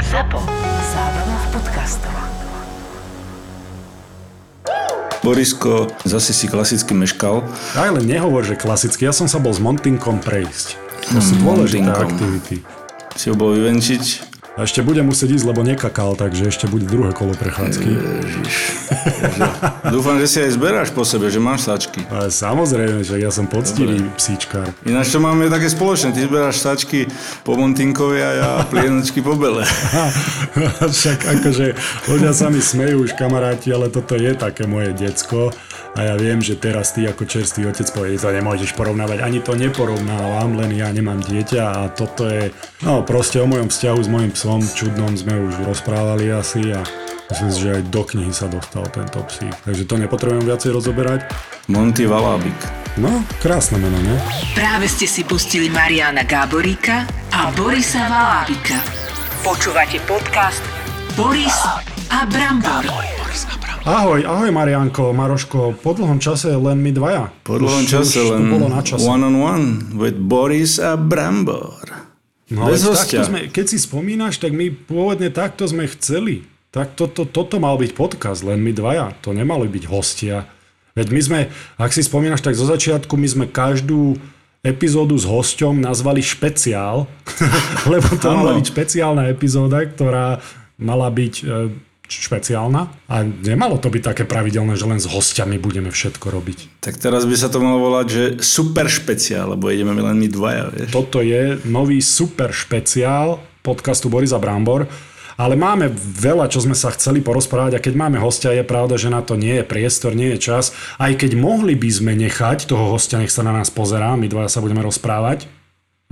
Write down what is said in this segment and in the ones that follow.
ZAPO. Zábrná v podcastov. Borisko, zase si klasicky meškal. Aj len nehovor, že klasicky. Ja som sa bol s Montinkom prejsť. To sú dôležité Montinkom. aktivity. Si ho bol vyvenčiť. A ešte budem musieť ísť, lebo nekakal, takže ešte bude druhé kolo prechádzky. Ježiš. Dúfam, že si aj zberáš po sebe, že máš sačky. Ale samozrejme, že ja som poctivý psíčkar. Ináč to máme také spoločné. Ty zberáš sačky po Montinkovi a ja plienočky po Bele. Však akože ľudia sa mi smejú už kamaráti, ale toto je také moje decko. A ja viem, že teraz ty ako čerstvý otec povie, to nemôžeš porovnávať. Ani to neporovnávam, len ja nemám dieťa a toto je, no proste o mojom vzťahu s mojim psom čudnom sme už rozprávali asi a myslím si, že aj do knihy sa dostal tento psík. Takže to nepotrebujem viacej rozoberať. Monty Valábik. No, krásne meno, ne? Práve ste si pustili Mariana Gáboríka a Borisa Valábika. Počúvate podcast Boris a Brambor. Ahoj, ahoj Marianko, Maroško, po dlhom čase len my dvaja. Po dlhom čase už to len bolo na čase. one on one with Boris a Brambor. No, Bez hostia. takto sme, keď si spomínaš, tak my pôvodne takto sme chceli. Tak toto, toto mal byť podcast, len my dvaja. To nemali byť hostia. Veď my sme, ak si spomínaš, tak zo začiatku my sme každú epizódu s hosťom nazvali špeciál, lebo to mala byť špeciálna epizóda, ktorá mala byť e, špeciálna a nemalo to byť také pravidelné, že len s hostiami budeme všetko robiť. Tak teraz by sa to malo volať, že super špeciál, lebo ideme len my dvaja, vieš. Toto je nový super špeciál podcastu Borisa Brambor. Ale máme veľa, čo sme sa chceli porozprávať a keď máme hostia, je pravda, že na to nie je priestor, nie je čas. Aj keď mohli by sme nechať toho hostia, nech sa na nás pozerá, my dvaja sa budeme rozprávať,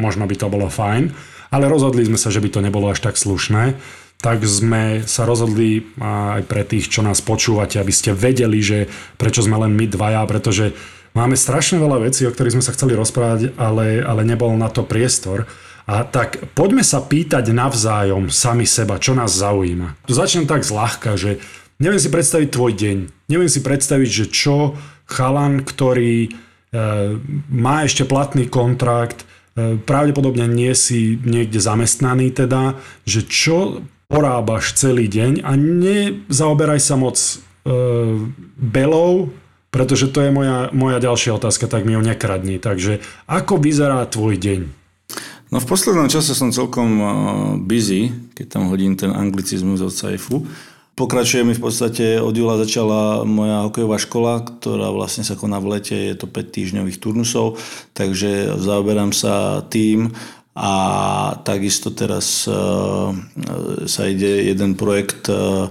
možno by to bolo fajn, ale rozhodli sme sa, že by to nebolo až tak slušné, tak sme sa rozhodli aj pre tých, čo nás počúvate, aby ste vedeli, že prečo sme len my dvaja, pretože máme strašne veľa vecí, o ktorých sme sa chceli rozprávať, ale, ale nebol na to priestor. A tak poďme sa pýtať navzájom sami seba, čo nás zaujíma. Tu začnem tak zľahka, že neviem si predstaviť tvoj deň. Neviem si predstaviť, že čo chalan, ktorý e, má ešte platný kontrakt, e, pravdepodobne nie si niekde zamestnaný teda, že čo porábaš celý deň a nezaoberaj sa moc e, belou, pretože to je moja, moja ďalšia otázka, tak mi ho nekradni. Takže ako vyzerá tvoj deň? No v poslednom čase som celkom uh, busy, keď tam hodím ten anglicizmus od Saifu. Pokračuje mi v podstate, od júla začala moja hokejová škola, ktorá vlastne sa koná v lete, je to 5 týždňových turnusov, takže zaoberám sa tým a takisto teraz uh, sa ide jeden projekt uh,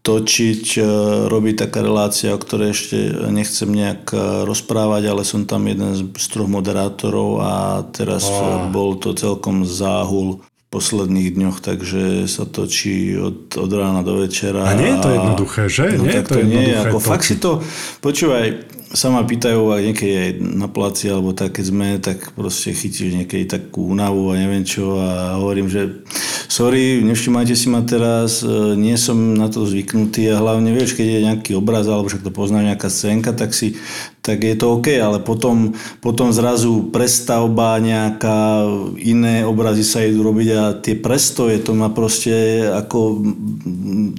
točiť, e, robiť taká relácia, o ktorej ešte nechcem nejak e, rozprávať, ale som tam jeden z, troch moderátorov a teraz oh. bol to celkom záhul posledných dňoch, takže sa točí od, od rána do večera. A nie je to jednoduché, že? No, nie je tak to to nie je. Ako, fakt si to, počúvaj, sa ma pýtajú aj niekedy aj na placi, alebo tak, keď sme, tak proste chytíš niekedy takú únavu a neviem čo a hovorím, že sorry, nevšimajte si ma teraz, e, nie som na to zvyknutý a hlavne vieš, keď je nejaký obraz alebo však to pozná nejaká scénka, tak si tak je to OK, ale potom, potom zrazu prestavba nejaká, iné obrazy sa idú robiť a tie prestoje, to ma proste ako,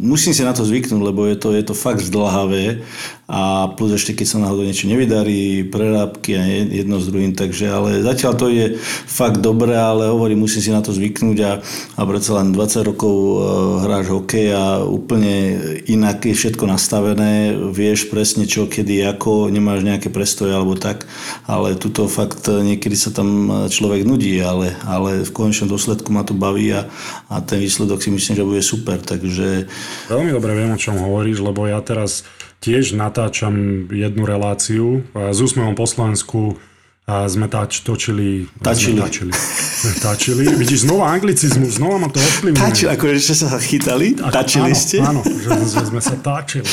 musím si na to zvyknúť, lebo je to, je to fakt zdlhavé a plus ešte keď sa náhodou niečo nevydarí, prerábky a jedno s druhým, takže ale zatiaľ to je fakt dobré, ale hovorím, musím si na to zvyknúť a, a predsa len 20 rokov e, hráš hokej a úplne inak je všetko nastavené, vieš presne čo, kedy, ako, nemáš nejaké prestoje alebo tak, ale tuto fakt niekedy sa tam človek nudí, ale, ale v konečnom dôsledku ma to baví a, a ten výsledok si myslím, že bude super, takže Veľmi dobre viem, o čom hovoríš, lebo ja teraz tiež natáčam jednu reláciu s úsmevom po Slovensku a sme tač, točili... Tačili. Sme tačili. Tačili. Vidíš, znova anglicizmus, znova ma to ovplyvňuje. Tačili, akože ste sa chytali? Ako- Tačili áno, ste? Áno, že, že sme sa táčili.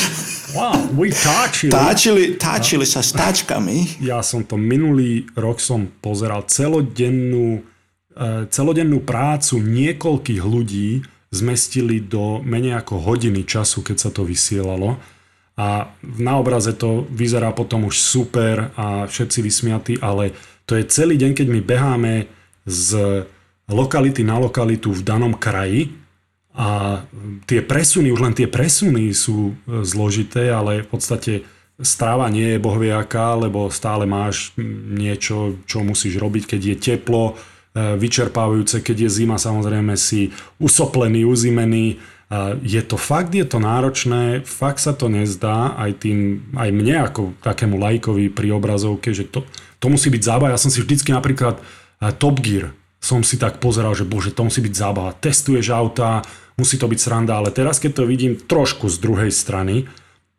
Wow, we táčili. Táčili, táčili sa s táčkami. Ja som to minulý rok som pozeral celodennú, eh, celodennú prácu niekoľkých ľudí zmestili do menej ako hodiny času, keď sa to vysielalo. A na obraze to vyzerá potom už super a všetci vysmiatí, ale to je celý deň, keď my beháme z lokality na lokalitu v danom kraji a tie presuny, už len tie presuny sú e, zložité, ale v podstate stráva nie je bohviaká, lebo stále máš niečo, čo musíš robiť, keď je teplo, e, vyčerpávajúce, keď je zima, samozrejme si usoplený, uzimený. Je to fakt, je to náročné, fakt sa to nezdá aj, tým, aj mne ako takému lajkovi pri obrazovke, že to, to musí byť zábava. Ja som si vždycky napríklad Top Gear som si tak pozeral, že bože, to musí byť zábava. Testuješ auta, musí to byť sranda, ale teraz keď to vidím trošku z druhej strany,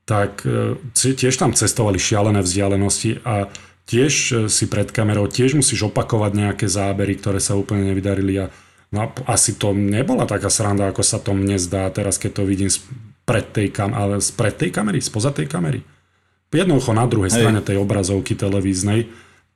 tak e, tiež tam cestovali šialené vzdialenosti a tiež e, si pred kamerou, tiež musíš opakovať nejaké zábery, ktoré sa úplne nevydarili a no, asi to nebola taká sranda, ako sa to mne zdá teraz, keď to vidím pred tej, kam- ale pred tej kamery, spoza tej kamery. Jednoducho na druhej Hej. strane tej obrazovky televíznej,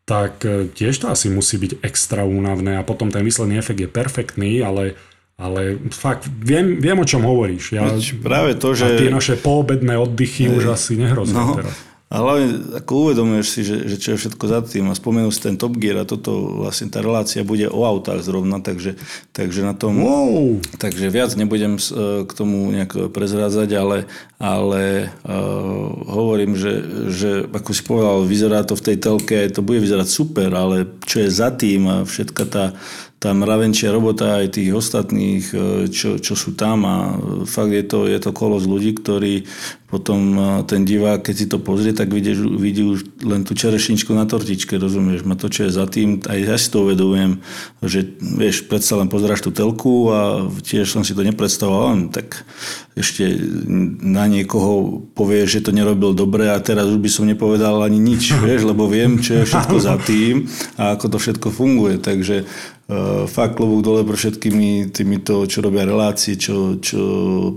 tak e, tiež to asi musí byť extra únavné a potom ten výsledný efekt je perfektný, ale ale fakt, viem, viem o čom hovoríš. Ja, Veď práve to, že... A tie naše poobedné oddychy Ej, už asi nehrozia no, teraz. A hlavne ako uvedomuješ si, že, že čo je všetko za tým a spomenul si ten Top Gear a toto vlastne tá relácia bude o autách zrovna, takže, takže na tom... Wow. Takže viac nebudem k tomu nejak prezrádzať, ale, ale uh, hovorím, že, že ako si povedal, vyzerá to v tej telke, to bude vyzerať super, ale čo je za tým a všetka tá, tá mravenčia robota aj tých ostatných, e, čo, čo sú tam a fakt je to, je to kolos ľudí, ktorí potom e, ten divák, keď si to pozrie, tak vidí, vidí už len tú čerešničku na tortičke, rozumieš, ma to, čo je za tým, aj ja si to uvedomujem, že vieš, predsa len pozráš tú telku a tiež som si to nepredstavoval, tak ešte na niekoho povie, že to nerobil dobre a teraz už by som nepovedal ani nič, vieš, lebo viem, čo je všetko za tým a ako to všetko funguje, takže Eh, fakt klobúk dole pre všetkými týmito, čo robia relácie, čo, čo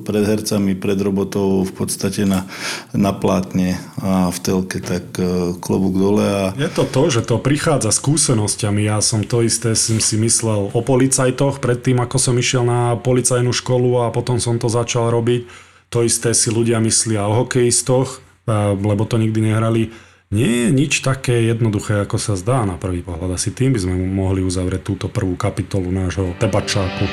pred hercami, pred robotou v podstate na, na plátne a v telke, tak eh, klobúk dole. A... Je to to, že to prichádza skúsenosťami. Ja som to isté som si myslel o policajtoch predtým, ako som išiel na policajnú školu a potom som to začal robiť. To isté si ľudia myslia o hokejistoch, eh, lebo to nikdy nehrali nie je nič také jednoduché, ako sa zdá na prvý pohľad. Asi tým by sme mohli uzavrieť túto prvú kapitolu nášho tebačáku.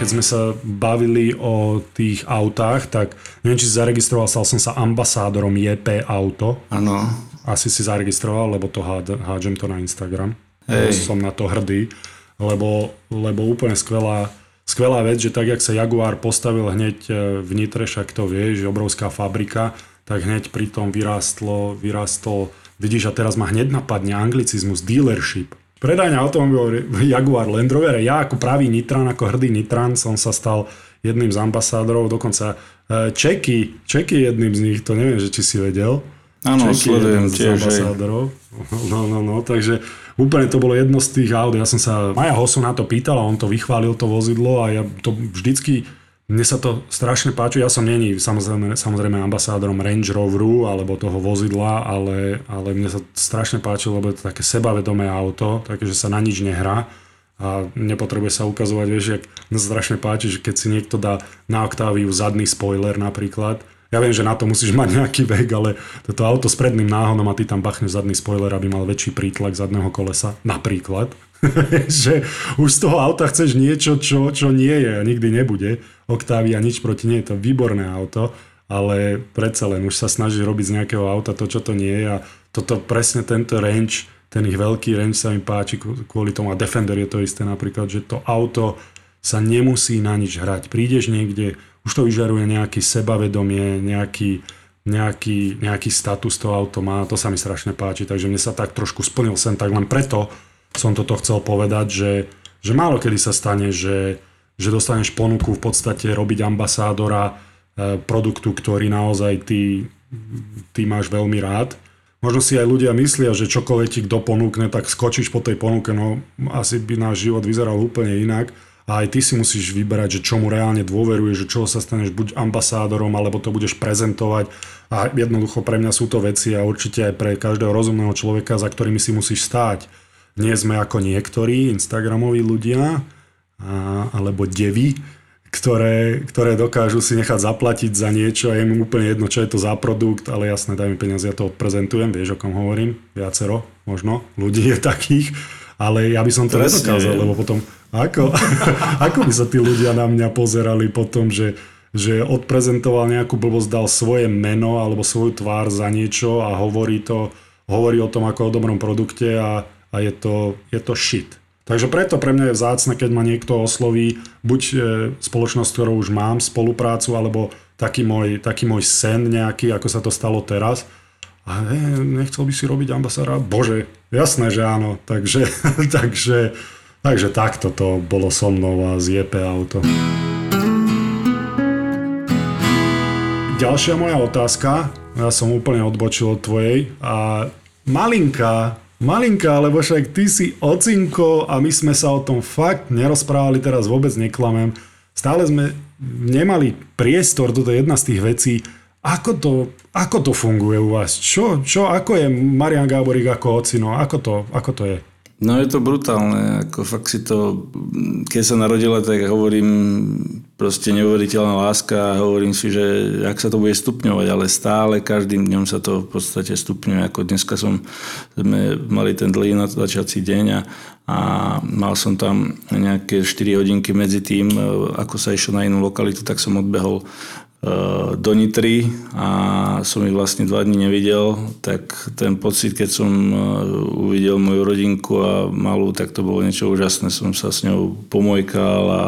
Keď sme sa bavili o tých autách, tak neviem, či si zaregistroval, stal som sa ambasádorom JP Auto. Áno. Asi si zaregistroval, lebo to hádžem to na Instagram. Hej. Som na to hrdý, lebo, lebo úplne skvelá skvelá vec, že tak, jak sa Jaguar postavil hneď e, v Nitre, však to vieš, obrovská fabrika, tak hneď pri tom vyrástlo, vyrástlo, vidíš a teraz ma hneď napadne anglicizmus dealership. Predajňa automobil Jaguar Land Rover, ja ako pravý Nitran, ako hrdý Nitran som sa stal jedným z ambasádorov, dokonca e, Čeky, Čeky jedným z nich, to neviem, že či si vedel. Áno, sledujem tiež. Ambasádorov. No, no, no, takže úplne to bolo jedno z tých aut. Ja som sa Maja Hosu na to pýtal a on to vychválil, to vozidlo a ja to vždycky mne sa to strašne páči, ja som není samozrejme, samozrejme ambasádorom Range Roveru alebo toho vozidla, ale, ale mne sa strašne páči, lebo je to také sebavedomé auto, také, že sa na nič nehrá a nepotrebuje sa ukazovať, vieš, jak mne sa strašne páči, že keď si niekto dá na Octaviu zadný spoiler napríklad, ja viem, že na to musíš mať nejaký vek, ale toto auto s predným náhodom a ty tam bachneš zadný spoiler, aby mal väčší prítlak zadného kolesa, napríklad. že už z toho auta chceš niečo, čo, čo nie je a nikdy nebude. Octavia nič proti nie, je to výborné auto, ale predsa len už sa snaží robiť z nejakého auta to, čo to nie je a toto presne tento range, ten ich veľký range sa mi páči kvôli tomu a Defender je to isté napríklad, že to auto sa nemusí na nič hrať. Prídeš niekde, už to vyžaruje nejaký sebavedomie, nejaký, nejaký, nejaký status to auto má, to sa mi strašne páči, takže mne sa tak trošku splnil sen, tak len preto som toto chcel povedať, že, že málo kedy sa stane, že, že dostaneš ponuku v podstate robiť ambasádora e, produktu, ktorý naozaj ty, ty máš veľmi rád. Možno si aj ľudia myslia, že čokoľvek ti kto ponúkne, tak skočíš po tej ponuke, no asi by náš život vyzeral úplne inak. A aj ty si musíš vyberať, že čomu reálne dôveruješ, že čoho sa staneš buď ambasádorom, alebo to budeš prezentovať. A jednoducho pre mňa sú to veci a určite aj pre každého rozumného človeka, za ktorými si musíš stáť nie sme ako niektorí Instagramoví ľudia alebo devy, ktoré, ktoré dokážu si nechať zaplatiť za niečo a je mu úplne jedno, čo je to za produkt, ale jasné, daj mi peniaze, ja to odprezentujem, vieš, o kom hovorím, viacero, možno, ľudí je takých ale ja by som to Presne. nedokázal, lebo potom ako, ako by sa tí ľudia na mňa pozerali potom, že, že odprezentoval nejakú blbosť, dal svoje meno alebo svoju tvár za niečo a hovorí to, hovorí o tom ako o dobrom produkte a, a je, to, je to shit. Takže preto pre mňa je vzácne, keď ma niekto osloví, buď e, spoločnosť, ktorou už mám spoluprácu, alebo taký môj, taký môj sen nejaký, ako sa to stalo teraz. A ne, nechcel by si robiť ambasára? Bože, jasné, že áno. Takže, takže, takže takto to bolo so mnou a z JP Auto. Ďalšia moja otázka, ja som úplne odbočil od tvojej a malinká Malinka, lebo však ty si ocinko a my sme sa o tom fakt nerozprávali, teraz vôbec neklamem. Stále sme nemali priestor, toto je jedna z tých vecí, ako to, ako to funguje u vás? Čo, čo, ako je Marian Gáborík ako ocino? Ako to, ako to je? No je to brutálne, ako fakt si to, keď sa narodila, tak hovorím proste neuveriteľná láska a hovorím si, že ak sa to bude stupňovať, ale stále každým dňom sa to v podstate stupňuje, ako dneska som, sme mali ten dlhý začací deň a, a mal som tam nejaké 4 hodinky medzi tým, ako sa išiel na inú lokalitu, tak som odbehol Eh, do Nitry a som ich vlastne dva dní nevidel, tak ten pocit, keď som eh, uvidel moju rodinku a malú, tak to bolo niečo úžasné. Som sa s ňou pomojkal a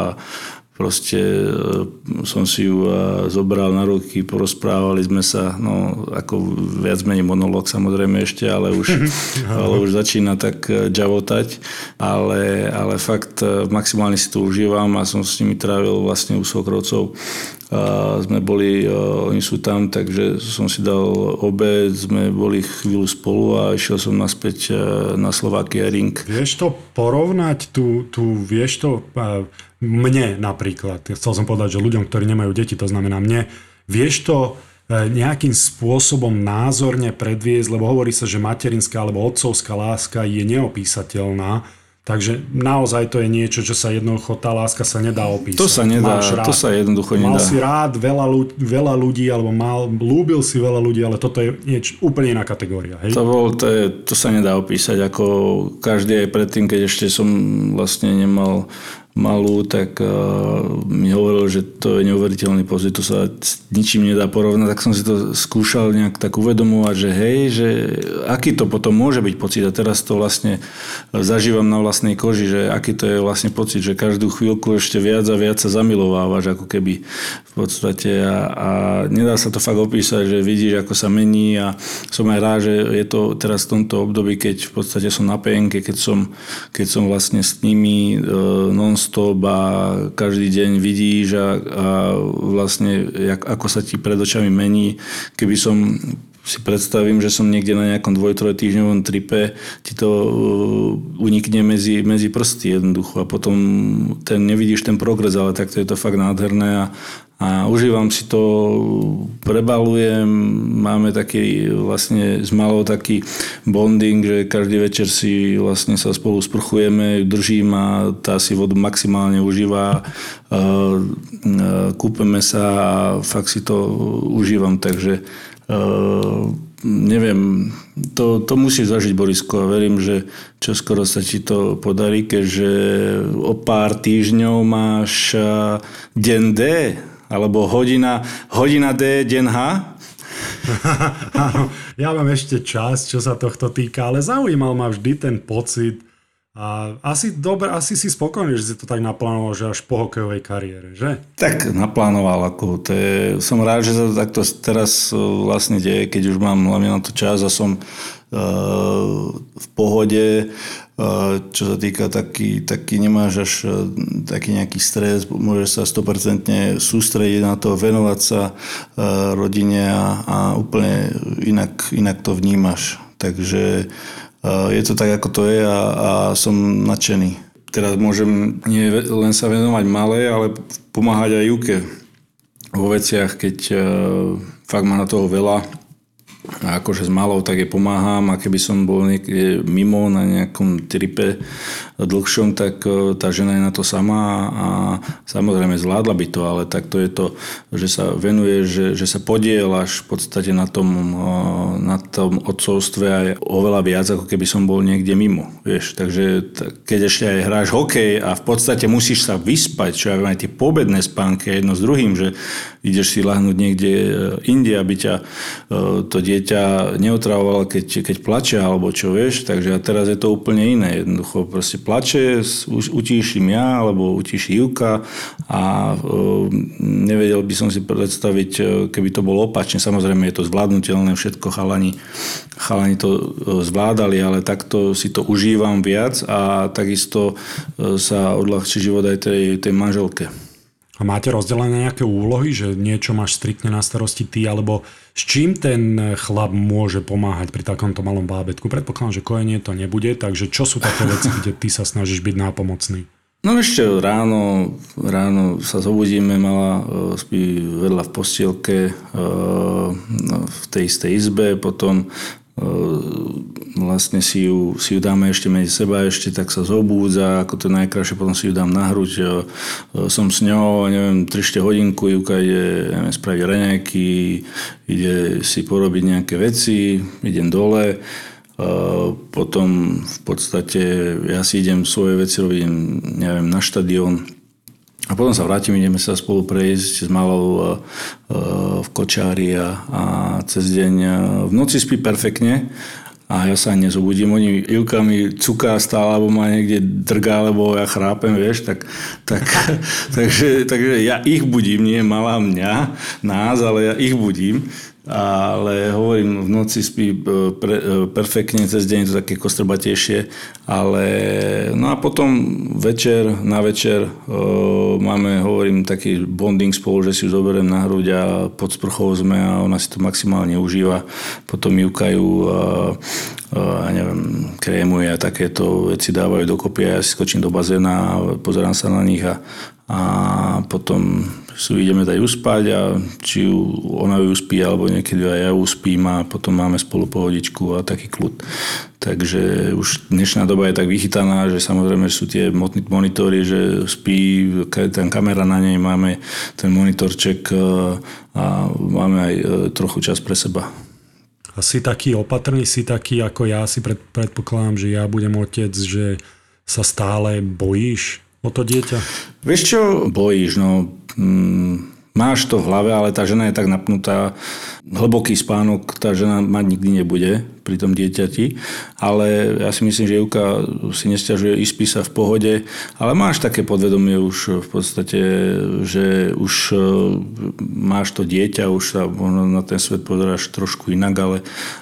proste eh, som si ju zobral na ruky, porozprávali sme sa, no ako viac menej monológ samozrejme ešte, ale už, ale už začína tak džavotať, ale, ale fakt maximálne si to užívam a som s nimi trávil vlastne u svokrovcov a sme boli, oni sú tam, takže som si dal obed, sme boli chvíľu spolu a išiel som naspäť na Slovakia Ring. Vieš to porovnať, tu, tu vieš to, mne napríklad, chcel som povedať, že ľuďom, ktorí nemajú deti, to znamená mne, vieš to nejakým spôsobom názorne predviesť, lebo hovorí sa, že materinská alebo otcovská láska je neopísateľná, Takže naozaj to je niečo, čo sa jednoducho, tá láska sa nedá opísať. To sa nedá, to sa jednoducho nedá. Mal si rád veľa ľudí, veľa ľudí alebo mal, lúbil si veľa ľudí, ale toto je niečo úplne iná kategória. Hej? To, bol, to, je, to sa nedá opísať, ako každý aj predtým, keď ešte som vlastne nemal malú, tak uh, mi hovoril, že to je neuveriteľný pocit, to sa s ničím nedá porovnať, tak som si to skúšal nejak tak uvedomovať, že hej, že aký to potom môže byť pocit. A teraz to vlastne zažívam na vlastnej koži, že aký to je vlastne pocit, že každú chvíľku ešte viac a viac sa zamilovávaš ako keby v podstate. A, a nedá sa to fakt opísať, že vidíš, ako sa mení. A som aj rád, že je to teraz v tomto období, keď v podstate som na PNK, keď som, keď som vlastne s nimi uh, non non-stop a každý deň vidíš a, a vlastne jak, ako sa ti pred očami mení. Keby som si predstavím, že som niekde na nejakom dvoj, týždňovom tripe, ti to uh, unikne medzi, medzi prsty jednoducho a potom ten, nevidíš ten progres, ale takto je to fakt nádherné a, a užívam si to, prebalujem, máme taký vlastne s malou taký bonding, že každý večer si vlastne sa spolu sprchujeme, držím a tá si vodu maximálne užíva, kúpeme sa a fakt si to užívam, takže neviem, to, to musí zažiť Borisko a verím, že čoskoro sa ti to podarí, keďže o pár týždňov máš deň D, alebo hodina, hodina D, deň H? ja mám ešte čas, čo sa tohto týka, ale zaujímal ma vždy ten pocit, a asi, dobre, asi si spokojný, že si to tak naplánoval, že až po hokejovej kariére, že? Tak naplánoval, ako to je, som rád, že sa to takto teraz e, vlastne deje, keď už mám hlavne na to čas a som uh, v pohode, čo sa týka taký, taký nemáš až uh, taký nejaký stres, môžeš sa 100% sústrediť na to, venovať sa uh, rodine a, a úplne inak, inak to vnímaš. Takže je to tak, ako to je a, a som nadšený. Teraz môžem nie len sa venovať malé, ale pomáhať aj Juke vo veciach, keď fakt má na toho veľa akože s malou tak je pomáham a keby som bol niekde mimo na nejakom tripe dlhšom, tak e, tá žena je na to sama a samozrejme zvládla by to, ale tak to je to, že sa venuje, že, že sa podielaš v podstate na tom, e, na tom odcovstve aj oveľa viac, ako keby som bol niekde mimo. Vieš. Takže keď ešte aj hráš hokej a v podstate musíš sa vyspať, čo ja viem, aj tie pobedné spánky jedno s druhým, že ideš si lahnúť niekde e, inde, aby ťa to dieťa neotravovalo, keď, keď plače alebo čo vieš, takže a teraz je to úplne iné. Jednoducho proste plače, utíšim ja alebo utíši Juka a nevedel by som si predstaviť, e, keby to bolo opačne. Samozrejme je to zvládnutelné, všetko chalani, chalani to e, zvládali, ale takto si to užívam viac a takisto e, sa odľahčí život aj tej, tej manželke. A máte rozdelené nejaké úlohy, že niečo máš striktne na starosti ty, alebo s čím ten chlap môže pomáhať pri takomto malom bábetku? Predpokladám, že kojenie to nebude, takže čo sú také veci, kde ty sa snažíš byť nápomocný? No ešte ráno, ráno sa zobudíme, mala e, spí vedľa v postielke e, no, v tej istej izbe, potom vlastne si ju, si ju dáme ešte medzi seba, ešte tak sa zobúdza, ako to najkrajšie, potom si ju dám na hruď. Som s ňou, neviem, 3 hodinku, Juka ide neviem, spraviť reňajky, ide si porobiť nejaké veci, idem dole, potom v podstate ja si idem svoje veci robiť, neviem, na štadión, a potom sa vrátim, ideme sa spolu prejsť s malou e, e, v kočári a, a cez deň. E, v noci spí perfektne a ja sa nezobudím. Oni Ivka mi cuká stále, alebo ma niekde drgá, alebo ja chrápem, vieš, tak, tak, takže, takže ja ich budím, nie malá mňa, nás, ale ja ich budím ale hovorím, v noci spí e, pre, e, perfektne, cez deň to také kostrbatejšie, ale no a potom večer, na večer uh, máme, hovorím, taký bonding spolu, že si ju zoberiem na hruď a pod sprchou sme a ona si to maximálne užíva, potom jukajú a, a neviem, krémuje a takéto veci dávajú dokopy a ja si skočím do bazéna a pozerám sa na nich a, a potom si ideme dať uspať a či ju, ona ju uspí alebo niekedy aj ja uspím a potom máme spolu pohodičku a taký kľud. Takže už dnešná doba je tak vychytaná, že samozrejme sú tie monitory, že spí, ten kamera na nej, máme ten monitorček e, a máme aj e, trochu čas pre seba. A si taký opatrný, si taký ako ja si predpokladám, že ja budem otec, že sa stále bojíš o to dieťa? Vieš čo, bojíš, no mm, máš to v hlave, ale tá žena je tak napnutá, hlboký spánok tá žena mať nikdy nebude pri tom dieťati, ale ja si myslím, že Juka si nestiažuje, ispí sa v pohode, ale máš také podvedomie už v podstate, že už e, máš to dieťa, už sa možno na ten svet pozeráš trošku inak, ale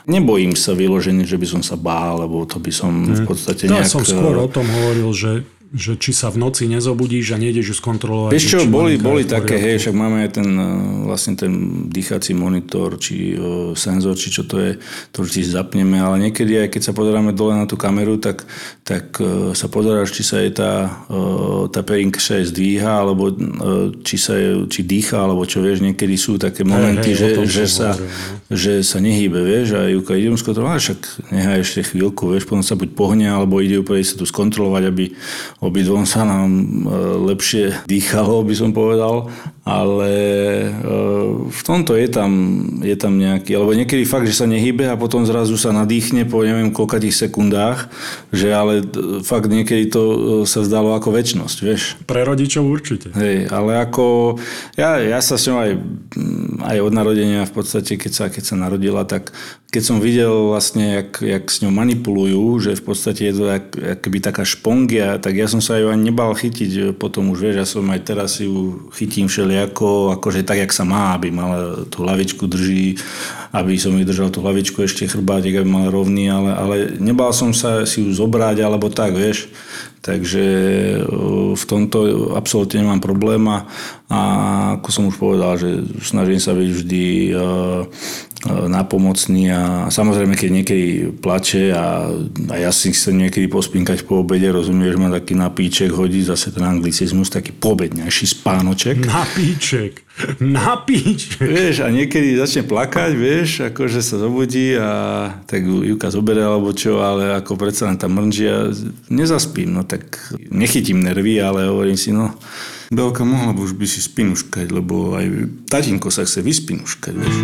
nebojím sa vyloženie, že by som sa bál, lebo to by som v mhm. podstate nejak... Ja som skôr o tom hovoril, že že či sa v noci nezobudíš a nejdeš ju skontrolovať. Vieš čo, boli, boli také, hej, však máme aj ten, e, vlastne ten dýchací monitor, či o, e, senzor, či čo to je, to vždy zapneme, ale niekedy aj keď sa pozeráme dole na tú kameru, tak, tak o, e, sa pozeráš, či sa je tá, o, tá perinka sa je zdvíha, alebo o, či sa je, či dýcha, alebo čo vieš, niekedy sú také momenty, hej, hej, že, že, sa, hovorím, no. že sa nehýbe, vieš, a Juka, idem skontrolovať, však nechaj ešte chvíľku, vieš, potom sa buď pohne, alebo ide úplne sa tu skontrolovať, aby obidvom sa nám e, lepšie dýchalo, by som povedal, ale e, v tomto je tam, je tam nejaký, alebo niekedy fakt, že sa nehybe a potom zrazu sa nadýchne po neviem koľkatých sekundách, že ale fakt niekedy to e, sa zdalo ako väčnosť, vieš. Pre rodičov určite. Hej, ale ako, ja, ja sa s ňou aj, aj od narodenia v podstate, keď sa, keď sa narodila, tak keď som videl vlastne, jak, jak s ňou manipulujú, že v podstate je to jak, keby taká špongia, tak ja som sa ju ani nebal chytiť potom už, vieš, ja som aj teraz ju chytím všelijako, akože tak, jak sa má, aby mala tú hlavičku drží, aby som jej držal tú hlavičku ešte chrbátik, aby mal rovný, ale, ale nebal som sa si ju zobrať, alebo tak, vieš. Takže v tomto absolútne nemám problém a, a ako som už povedal, že snažím sa byť vždy napomocný a samozrejme, keď niekedy plače a, a ja si chcem niekedy pospinkať po obede, rozumieš, mám taký napíček, hodí zase ten anglicizmus, taký pobednejší spánoček. Napíček, napíček. Vieš, a niekedy začne plakať, vieš, akože sa zobudí a tak Juka zoberie alebo čo, ale ako predsa len tam mrnží a nezaspím, no tak nechytím nervy, ale hovorím si, no Belka mohla by už by si spinuškať, lebo aj tatinko sa chce vyspinuškať, vieš.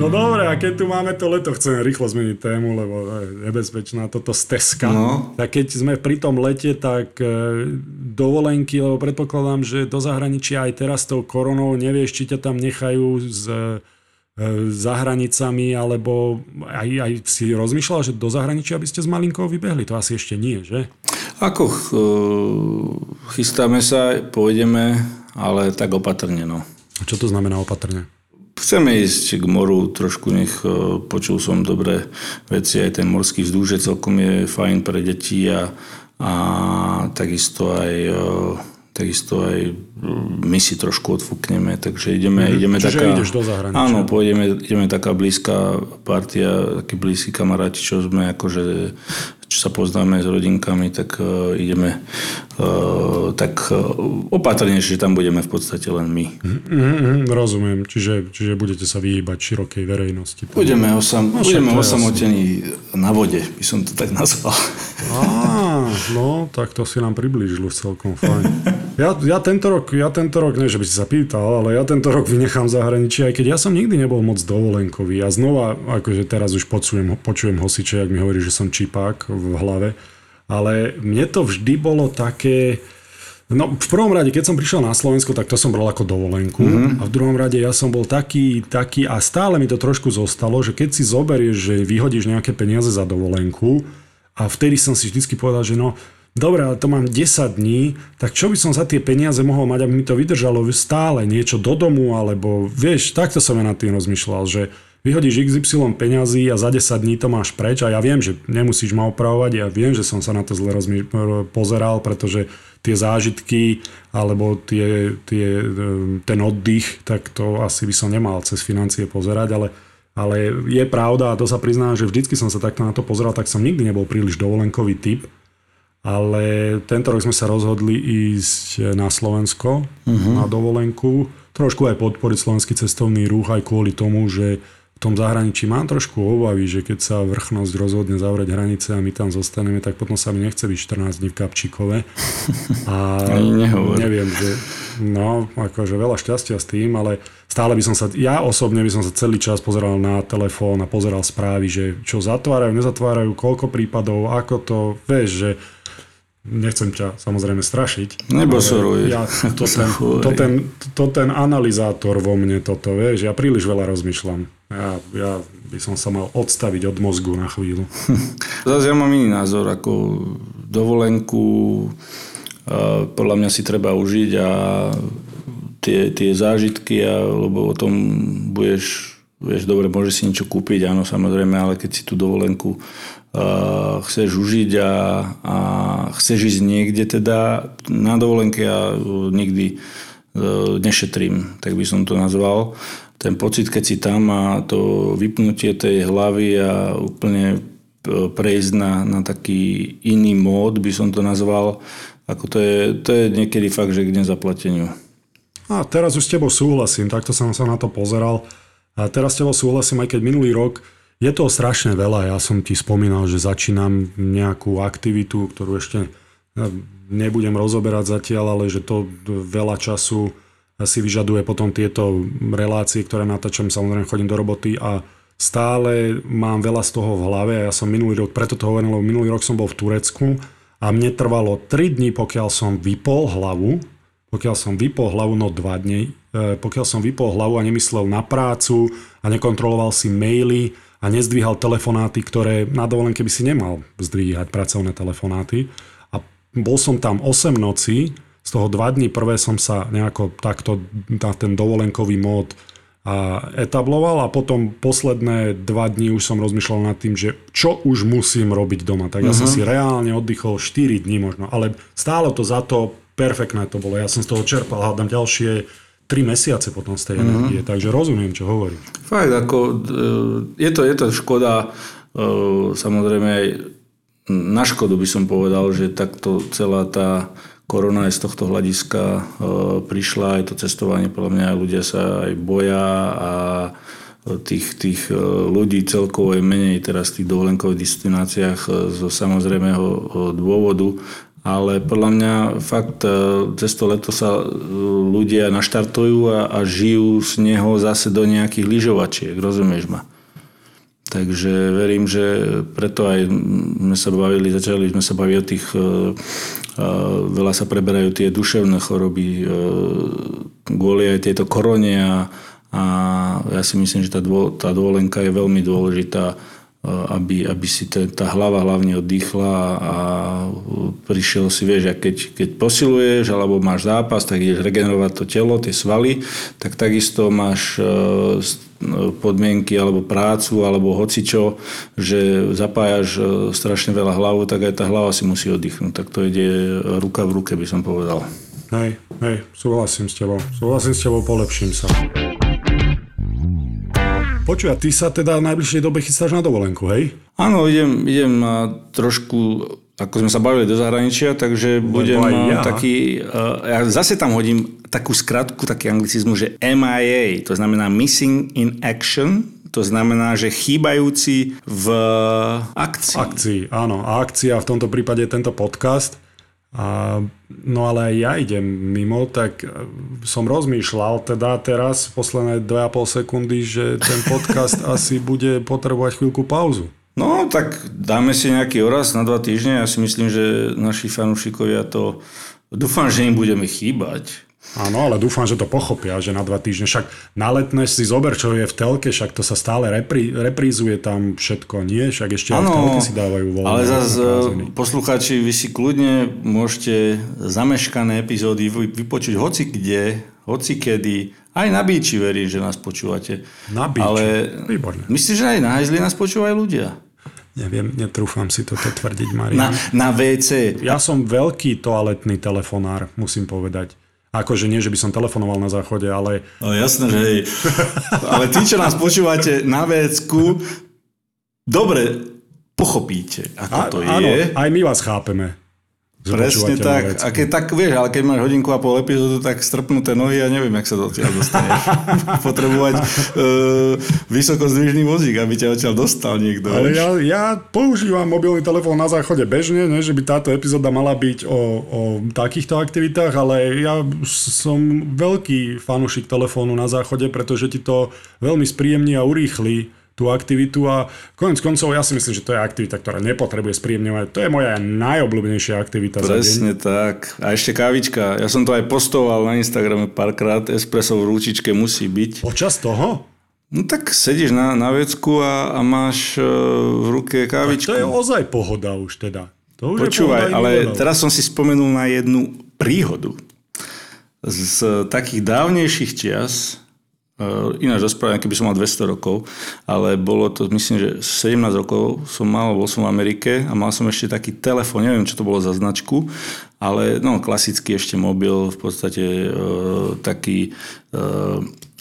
No dobre, a keď tu máme to leto, chcem rýchlo zmeniť tému, lebo je nebezpečná toto steska. No. Tak keď sme pri tom lete, tak e, dovolenky, lebo predpokladám, že do zahraničia aj teraz s tou koronou nevieš, či ťa tam nechajú s e, za hranicami, alebo aj, aj si rozmýšľal, že do zahraničia by ste s malinkou vybehli? To asi ešte nie, že? Ako ch- e, chystáme sa, pôjdeme, ale tak opatrne, no. A čo to znamená opatrne? Chceme ísť k moru, trošku nech e, počul som dobré veci, aj ten morský vzduch, že celkom je fajn pre deti a, a takisto aj e, takisto aj my si trošku odfúkneme, takže ideme, mm, ideme Čiže taká... ideš do zahraničia. Áno, pôjdeme, ideme taká blízka partia, takí blízki kamaráti, čo sme akože čo sa poznáme s rodinkami, tak uh, ideme uh, tak uh, opatrne, že tam budeme v podstate len my. Mm-hmm, rozumiem, čiže, čiže budete sa vyhýbať širokej verejnosti. Budeme, osam, no, budeme osamotení na vode, by som to tak nazval. Á, no, tak to si nám priblížilo celkom fajn. Ja, ja, tento rok, ja tento rok, nie že by si sa pýtal, ale ja tento rok vynechám zahraničie, aj keď ja som nikdy nebol moc dovolenkový. A znova, akože teraz už počujem, počujem hosiče, ak mi hovorí, že som čipák v hlave. Ale mne to vždy bolo také... No v prvom rade, keď som prišiel na Slovensko, tak to som bral ako dovolenku. Mm-hmm. A v druhom rade ja som bol taký, taký a stále mi to trošku zostalo, že keď si zoberieš, že vyhodíš nejaké peniaze za dovolenku a vtedy som si vždycky povedal, že no dobre, ale to mám 10 dní, tak čo by som za tie peniaze mohol mať, aby mi to vydržalo stále niečo do domu, alebo vieš, takto som ja nad tým rozmýšľal, že vyhodíš XY peňazí a za 10 dní to máš preč a ja viem, že nemusíš ma opravovať, ja viem, že som sa na to zle rozmy- pozeral, pretože tie zážitky alebo tie, tie, ten oddych, tak to asi by som nemal cez financie pozerať, ale, ale je pravda a to sa prizná, že vždycky som sa takto na to pozeral, tak som nikdy nebol príliš dovolenkový typ, ale tento rok sme sa rozhodli ísť na Slovensko uh-huh. na dovolenku, trošku aj podporiť slovenský cestovný ruch aj kvôli tomu, že tom zahraničí mám trošku obavy, že keď sa vrchnosť rozhodne zavrieť hranice a my tam zostaneme, tak potom sa mi nechce byť 14 dní v Kapčíkove. A neviem, že no, akože veľa šťastia s tým, ale stále by som sa, ja osobne by som sa celý čas pozeral na telefón a pozeral správy, že čo zatvárajú, nezatvárajú, koľko prípadov, ako to, vieš, že nechcem ťa samozrejme strašiť. Nebosoruj. Ja, to, ten, to, ten, to ten analizátor vo mne toto, vieš, ja príliš veľa rozmýšľam. Ja, ja by som sa mal odstaviť od mozgu na chvíľu. Zase ja mám iný názor, ako dovolenku podľa mňa si treba užiť a tie, tie zážitky, a, lebo o tom budeš, vieš, dobre, môžeš si niečo kúpiť, áno, samozrejme, ale keď si tú dovolenku uh, chceš užiť a, a chceš ísť niekde teda na dovolenke ja nikdy uh, nešetrím, tak by som to nazval. Ten pocit, keď si tam a to vypnutie tej hlavy a úplne prejsť na, na taký iný mód, by som to nazval, ako to je, to je niekedy fakt, že k nezaplateniu. A teraz už s tebou súhlasím, takto som sa na to pozeral. A teraz s tebou súhlasím, aj keď minulý rok je toho strašne veľa. Ja som ti spomínal, že začínam nejakú aktivitu, ktorú ešte no, nebudem rozoberať zatiaľ, ale že to veľa času si vyžaduje potom tieto relácie, ktoré natáčam, samozrejme chodím do roboty a stále mám veľa z toho v hlave. Ja som minulý rok, preto to hovorím, lebo minulý rok som bol v Turecku a mne trvalo 3 dní, pokiaľ som vypol hlavu, pokiaľ som vypol hlavu, no 2 dní, e, pokiaľ som vypol hlavu a nemyslel na prácu a nekontroloval si maily a nezdvíhal telefonáty, ktoré na dovolenke by si nemal zdvíhať pracovné telefonáty. A bol som tam 8 noci, z toho 2 dní prvé som sa nejako takto na ten dovolenkový mód a etabloval a potom posledné dva dní už som rozmýšľal nad tým, že čo už musím robiť doma. Tak ja uh-huh. som si reálne oddychol 4 dní možno, ale stálo to za to, perfektné to bolo. Ja som z toho čerpal, hádam ďalšie 3 mesiace potom z tej uh-huh. energie, takže rozumiem, čo hovorí. Fakt, ako, e, je to, je to škoda, e, samozrejme aj na škodu by som povedal, že takto celá tá korona aj z tohto hľadiska e, prišla, aj to cestovanie, podľa mňa aj ľudia sa aj boja a tých, tých ľudí celkovo je menej teraz v tých dovolenkových destináciách zo samozrejmého dôvodu, ale podľa mňa fakt cez to leto sa ľudia naštartujú a, a žijú z neho zase do nejakých lyžovačiek, rozumieš ma? Takže verím, že preto aj sme sa bavili, začali sme sa baviť o tých, e, e, veľa sa preberajú tie duševné choroby e, kvôli aj tejto korone a, a ja si myslím, že tá, dô, tá dovolenka je veľmi dôležitá, aby, aby si tá, tá hlava hlavne oddychla a prišiel si, vieš, a keď, keď posiluješ alebo máš zápas, tak ideš regenerovať to telo, tie svaly, tak takisto máš podmienky alebo prácu alebo hocičo, že zapájaš strašne veľa hlavu, tak aj tá hlava si musí oddychnúť. Tak to ide ruka v ruke, by som povedal. Hej, hej, súhlasím s tebou. Súhlasím s tebou, polepším sa. Počuj, a ty sa teda v najbližšej dobe chystáš na dovolenku, hej? Áno, idem, idem trošku ako sme sa bavili do zahraničia, takže budem ja. taký, uh, ja zase tam hodím takú skratku, taký anglicizmu, že MIA, to znamená Missing in Action, to znamená, že chýbajúci v akcii. Akcii, áno. A akcia v tomto prípade je tento podcast. A, no ale aj ja idem mimo, tak e, som rozmýšľal teda teraz posledné 2,5 sekundy, že ten podcast asi bude potrebovať chvíľku pauzu. No, tak dáme si nejaký oraz na dva týždne. Ja si myslím, že naši fanúšikovia to... Dúfam, že im budeme chýbať. Áno, ale dúfam, že to pochopia, že na dva týždne. Však na letné si zober, čo je v telke, však to sa stále reprí, reprízuje tam všetko, nie? Však ešte ano, aj v telke si dávajú voľné. Ale zase poslucháči, vy si kľudne môžete zameškané epizódy vypočuť hoci kde, hoci kedy, aj na bíči verí, že nás počúvate. Na bíči? Ale Výborné. Myslíš, že aj na hajzli nás počúvajú ľudia? Neviem, netrúfam si toto tvrdiť, Marian. Na, na WC. Ja som veľký toaletný telefonár, musím povedať. Akože nie, že by som telefonoval na záchode, ale... No jasné, že hej. Ale tí, čo nás počúvate na vecku, dobre pochopíte, ako a, to áno, je. aj my vás chápeme. Presne tak. A keď tak, vieš, ale keď máš hodinku a pol epizódu, tak strpnuté nohy a neviem, jak sa do odtiaľ dostaneš. Potrebovať e, vysokozdvižný vozík, aby ťa odtiaľ dostal niekto. Ale ja, ja používam mobilný telefón na záchode bežne, ne, že by táto epizóda mala byť o, o takýchto aktivitách, ale ja som veľký fanúšik telefónu na záchode, pretože ti to veľmi spríjemní a urýchli tú aktivitu a konec koncov ja si myslím, že to je aktivita, ktorá nepotrebuje spríjemňovať. To je moja najobľúbenejšia aktivita Presne za deň. tak. A ešte kávička. Ja som to aj postoval na Instagrame párkrát. Espresso v rúčičke musí byť. Počas toho? No tak sedíš na, na vecku a, a máš uh, v ruke kávičku. Tak to je ozaj pohoda už teda. To už Počúvaj, ale teraz som si spomenul na jednu príhodu. Z takých dávnejších čias ináč rozprávam, keby som mal 200 rokov, ale bolo to, myslím, že 17 rokov som mal, bol som v Amerike a mal som ešte taký telefón, neviem, čo to bolo za značku, ale no, klasický ešte mobil, v podstate e, taký e,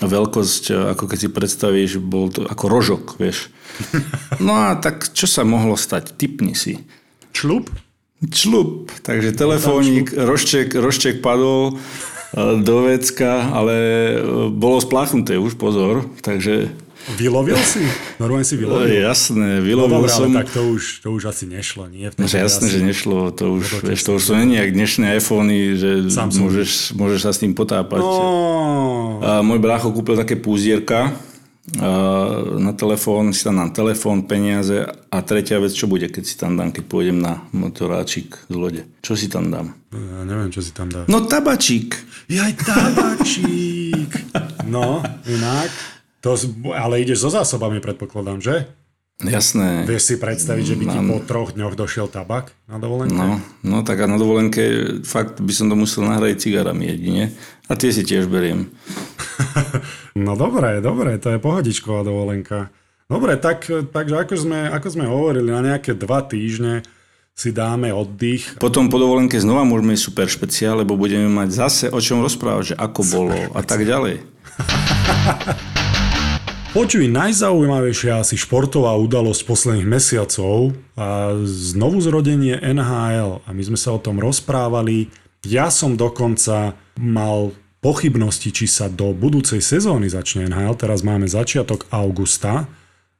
veľkosť, ako keď si predstavíš, bol to ako rožok, vieš. No a tak čo sa mohlo stať? Typni si. Člup? Člup. Takže telefónik, rošček, rošček padol, do vecka, ale e, bolo spláchnuté už, pozor, takže... Vylovil si? Normálne si vylovil? Jasné, vylovil no, dobré, som. ale tak to už, to už asi nešlo, nie? No, jasné, asi... že nešlo, to už, to, vieš, to už sú není jak dnešné iPhony, že môžeš, môžeš sa s tým potápať. No. A môj brácho kúpil také púzierka, na telefón, si tam dám telefón, peniaze a tretia vec, čo bude, keď si tam dám, keď pôjdem na motoráčik z lode. Čo si tam dám? Ja neviem, čo si tam dám. No tabačík. Jaj, tabačík. no, inak. To, ale ideš so zásobami, predpokladám, že? Jasné. Vieš si predstaviť, že by ti po troch dňoch došiel tabak na dovolenke? No, no tak a na dovolenke fakt by som to musel nahradiť cigarami jedine. A tie si tiež beriem. no dobre, dobre, to je pohodičková dovolenka. Dobre, tak, takže ako sme, ako sme hovorili, na nejaké dva týždne si dáme oddych. Potom po dovolenke znova môžeme ísť super špeciál, lebo budeme mať zase o čom rozprávať, že ako bolo a tak ďalej. Počuj, najzaujímavejšia asi športová udalosť posledných mesiacov a znovu zrodenie NHL a my sme sa o tom rozprávali. Ja som dokonca mal pochybnosti, či sa do budúcej sezóny začne NHL. Teraz máme začiatok augusta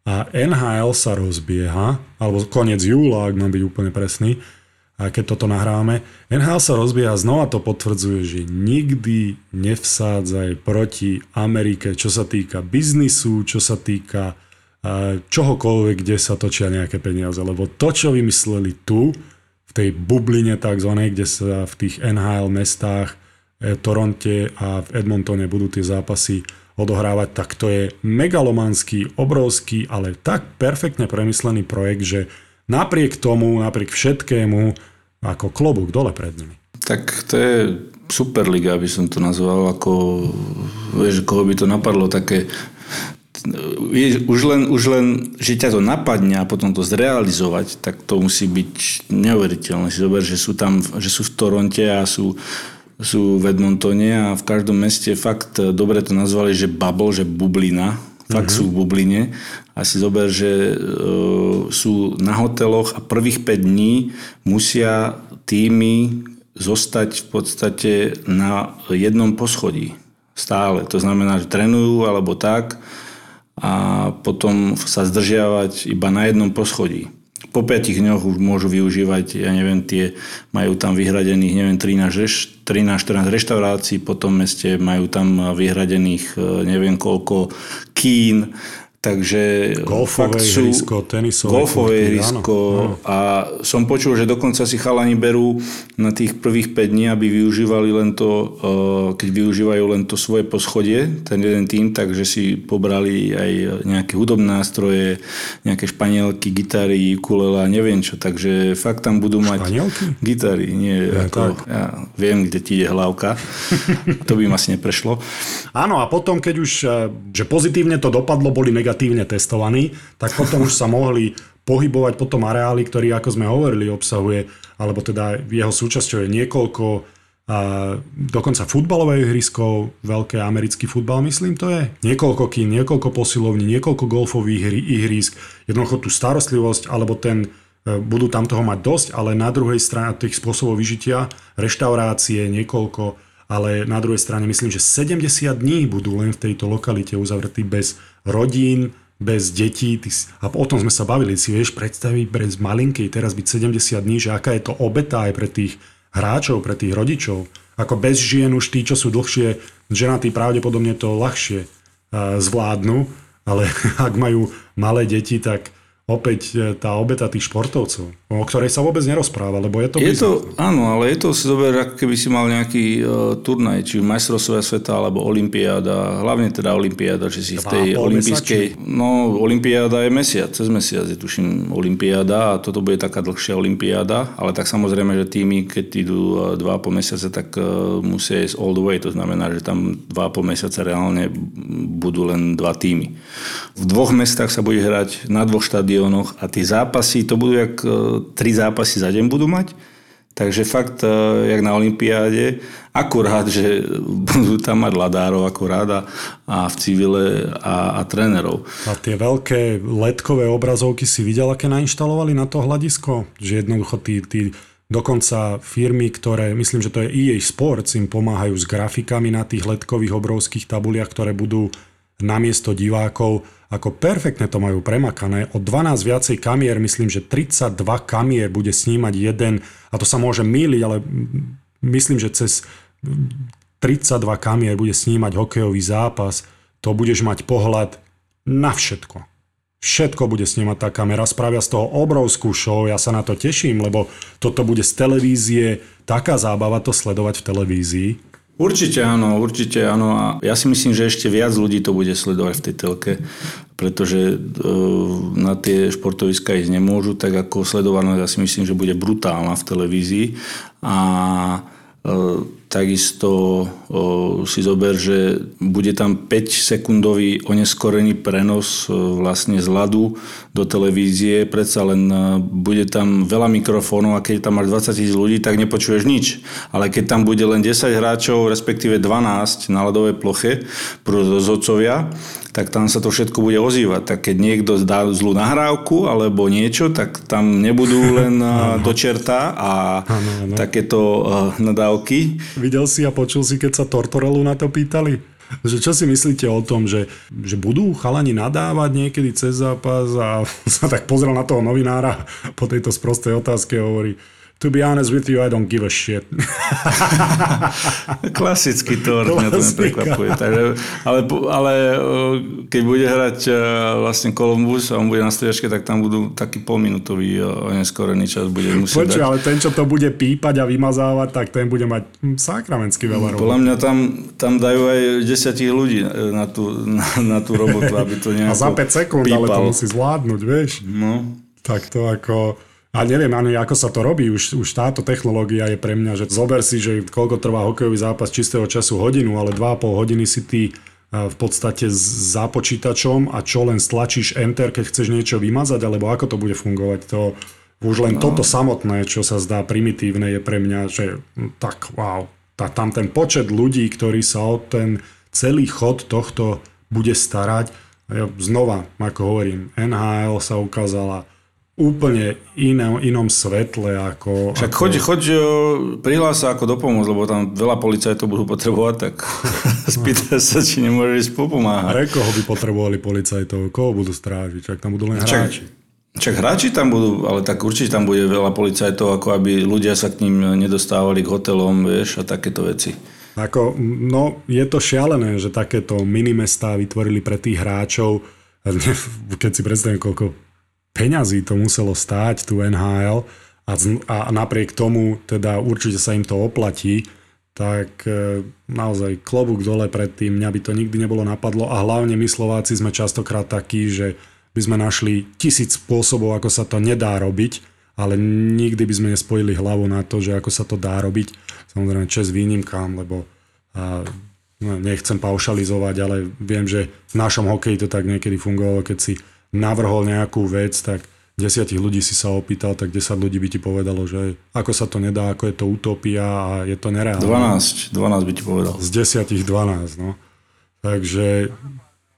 a NHL sa rozbieha, alebo koniec júla, ak mám byť úplne presný, keď toto nahrávame. NHL sa rozbieha, znova to potvrdzuje, že nikdy nevsádzaj proti Amerike, čo sa týka biznisu, čo sa týka čohokoľvek, kde sa točia nejaké peniaze. Lebo to, čo vymysleli tu, v tej bubline tzv., kde sa v tých NHL mestách, e, Toronte a v Edmontone budú tie zápasy odohrávať, tak to je megalomanský, obrovský, ale tak perfektne premyslený projekt, že napriek tomu, napriek všetkému, ako klobúk dole pred nimi. Tak to je Superliga, aby som to nazval, ako, vieš, koho by to napadlo, také už len, už len, že ťa to napadne a potom to zrealizovať, tak to musí byť neuveriteľné. Si zober, že sú tam, že sú v Toronte a sú, sú v Edmontone a v každom meste fakt dobre to nazvali, že bubble, že bublina. Fakt mm-hmm. sú v bubline. A si zober, že uh, sú na hoteloch a prvých 5 dní musia týmy zostať v podstate na jednom poschodí. Stále. To znamená, že trénujú alebo tak a potom sa zdržiavať iba na jednom poschodí. Po 5 dňoch už môžu využívať, ja neviem, tie, majú tam vyhradených, neviem, 13, 13 14 reštaurácií, po tom meste majú tam vyhradených, e, neviem koľko kín, Takže golfové fakt sú ihrisko, tenisové golfové ihrisko a som počul, že dokonca si chalani berú na tých prvých 5 dní, aby využívali len to, eh, keď využívajú len to svoje poschodie, ten jeden tým, takže si pobrali aj nejaké hudobné nástroje, nejaké španielky, gitary, ukulela, neviem čo, takže fakt tam budú mať Španielky? gitary, nie, ja, ako, tak. ja viem, kde ti ide hlavka, to by ma asi neprešlo. Áno a potom, keď už, eh, že pozitívne to dopadlo, boli negatívne negatívne testovaní, tak potom už sa mohli pohybovať po tom areáli, ktorý, ako sme hovorili, obsahuje, alebo teda jeho súčasťou je niekoľko a dokonca futbalové ihrisko, veľké americký futbal, myslím to je, niekoľko kín, niekoľko posilovní, niekoľko golfových ihrisk, jednoducho tú starostlivosť, alebo ten, e, budú tam toho mať dosť, ale na druhej strane tých spôsobov vyžitia, reštaurácie, niekoľko, ale na druhej strane myslím, že 70 dní budú len v tejto lokalite uzavretí bez rodín, bez detí. A o tom sme sa bavili. Si vieš predstaviť bez malinkej teraz byť 70 dní, že aká je to obeta aj pre tých hráčov, pre tých rodičov. Ako bez žien už tí, čo sú dlhšie ženatí, pravdepodobne to ľahšie zvládnu, ale ak majú malé deti, tak opäť e, tá obeta tých športovcov, o ktorej sa vôbec nerozpráva, lebo je to... Je to áno, ale je to si zober, ako keby si mal nejaký uh, turnaj, či majstrovstvia sveta, alebo olimpiáda, hlavne teda olimpiáda, že si v tej olympijskej... No, olimpiáda je mesiac, cez mesiac je tuším olimpiáda a toto bude taká dlhšia olimpiáda, ale tak samozrejme, že týmy, keď idú 2,5 mesiace, tak uh, musia ísť all the way, to znamená, že tam 2,5 mesiace reálne budú len dva týmy. V dvoch mestách sa bude hrať na dvoch štadiónoch a tie zápasy, to budú jak e, tri zápasy za deň budú mať. Takže fakt, e, jak na Olympiáde, akurát, že budú tam mať ladárov akurát a, a v civile a, a trénerov. A tie veľké letkové obrazovky si videl, aké nainštalovali na to hľadisko? Že jednoducho tí, tí dokonca firmy, ktoré, myslím, že to je EA Sports, im pomáhajú s grafikami na tých letkových obrovských tabuliach, ktoré budú namiesto divákov ako perfektne to majú premakané. O 12 viacej kamier, myslím, že 32 kamier bude snímať jeden, a to sa môže míliť, ale myslím, že cez 32 kamier bude snímať hokejový zápas, to budeš mať pohľad na všetko. Všetko bude snímať tá kamera, spravia z toho obrovskú show, ja sa na to teším, lebo toto bude z televízie, taká zábava to sledovať v televízii. Určite áno, určite áno. A ja si myslím, že ešte viac ľudí to bude sledovať v tej telke, pretože e, na tie športoviska ísť nemôžu, tak ako sledovanosť ja si myslím, že bude brutálna v televízii. A e, Takisto si zober, že bude tam 5-sekundový oneskorený prenos vlastne z ľadu do televízie. Predsa len o, bude tam veľa mikrofónov a keď tam máš 20 tisíc ľudí, tak nepočuješ nič. Ale keď tam bude len 10 hráčov, respektíve 12 na ľadovej ploche, rozhodcovia, tak tam sa to všetko bude ozývať. Tak keď niekto dá zlú nahrávku alebo niečo, tak tam nebudú len do čerta a ano, ano. takéto nadávky. Videl si a počul si, keď sa Tortorelu na to pýtali? Že čo si myslíte o tom, že, že budú chalani nadávať niekedy cez zápas a sa tak pozrel na toho novinára po tejto sprostej otázke a hovorí, To be honest with you, I don't give a shit. Klasický tor, mňa to neprekvapuje. Takže, ale, ale keď bude hrať e, vlastne Columbus a on bude na striežke, tak tam budú taký polminútový e, neskorený čas. Bude musieť Počuť, ale ten, čo to bude pípať a vymazávať, tak ten bude mať hm, sakramentsky veľa roboty. Podľa mňa tam, tam dajú aj desiatich ľudí na tú, na, na tú robotu, aby to nejako A za 5 sekúnd, pípal. ale to musí zvládnuť, vieš. No. Tak to ako... A neviem ani, ako sa to robí. Už, už táto technológia je pre mňa, že zober si, že koľko trvá hokejový zápas čistého času hodinu, ale 2,5 hodiny si ty e, v podstate s zápočítačom a čo len stlačíš enter, keď chceš niečo vymazať, alebo ako to bude fungovať. To, už len no. toto samotné, čo sa zdá primitívne, je pre mňa, že hm, tak wow. Tá, tam ten počet ľudí, ktorí sa o ten celý chod tohto bude starať. Ja znova, ako hovorím, NHL sa ukázala úplne inom, inom svetle ako... Však ako... choď, choď prihlás sa ako dopomoc, lebo tam veľa policajtov budú potrebovať, tak spýtaj sa, či nemôžeš popomáhať. Pre koho by potrebovali policajtov? Koho budú strážiť? Čak tam budú len hráči. Čak hráči tam budú, ale tak určite tam bude veľa policajtov, ako aby ľudia sa k ním nedostávali k hotelom, vieš, a takéto veci. Ako, no, je to šialené, že takéto minimestá vytvorili pre tých hráčov, keď si predstavím, koľko peňazí to muselo stáť, tu NHL, a, a napriek tomu teda určite sa im to oplatí, tak e, naozaj klobúk dole pred tým, mňa by to nikdy nebolo napadlo a hlavne my Slováci sme častokrát takí, že by sme našli tisíc spôsobov, ako sa to nedá robiť, ale nikdy by sme nespojili hlavu na to, že ako sa to dá robiť. Samozrejme čes výnimkám, lebo a, no, nechcem paušalizovať, ale viem, že v našom hokeji to tak niekedy fungovalo, keď si navrhol nejakú vec, tak desiatich ľudí si sa opýtal, tak 10 ľudí by ti povedalo, že ako sa to nedá, ako je to utopia a je to nereálne. 12, 12 by ti povedal. Z desiatich 12, no. Takže,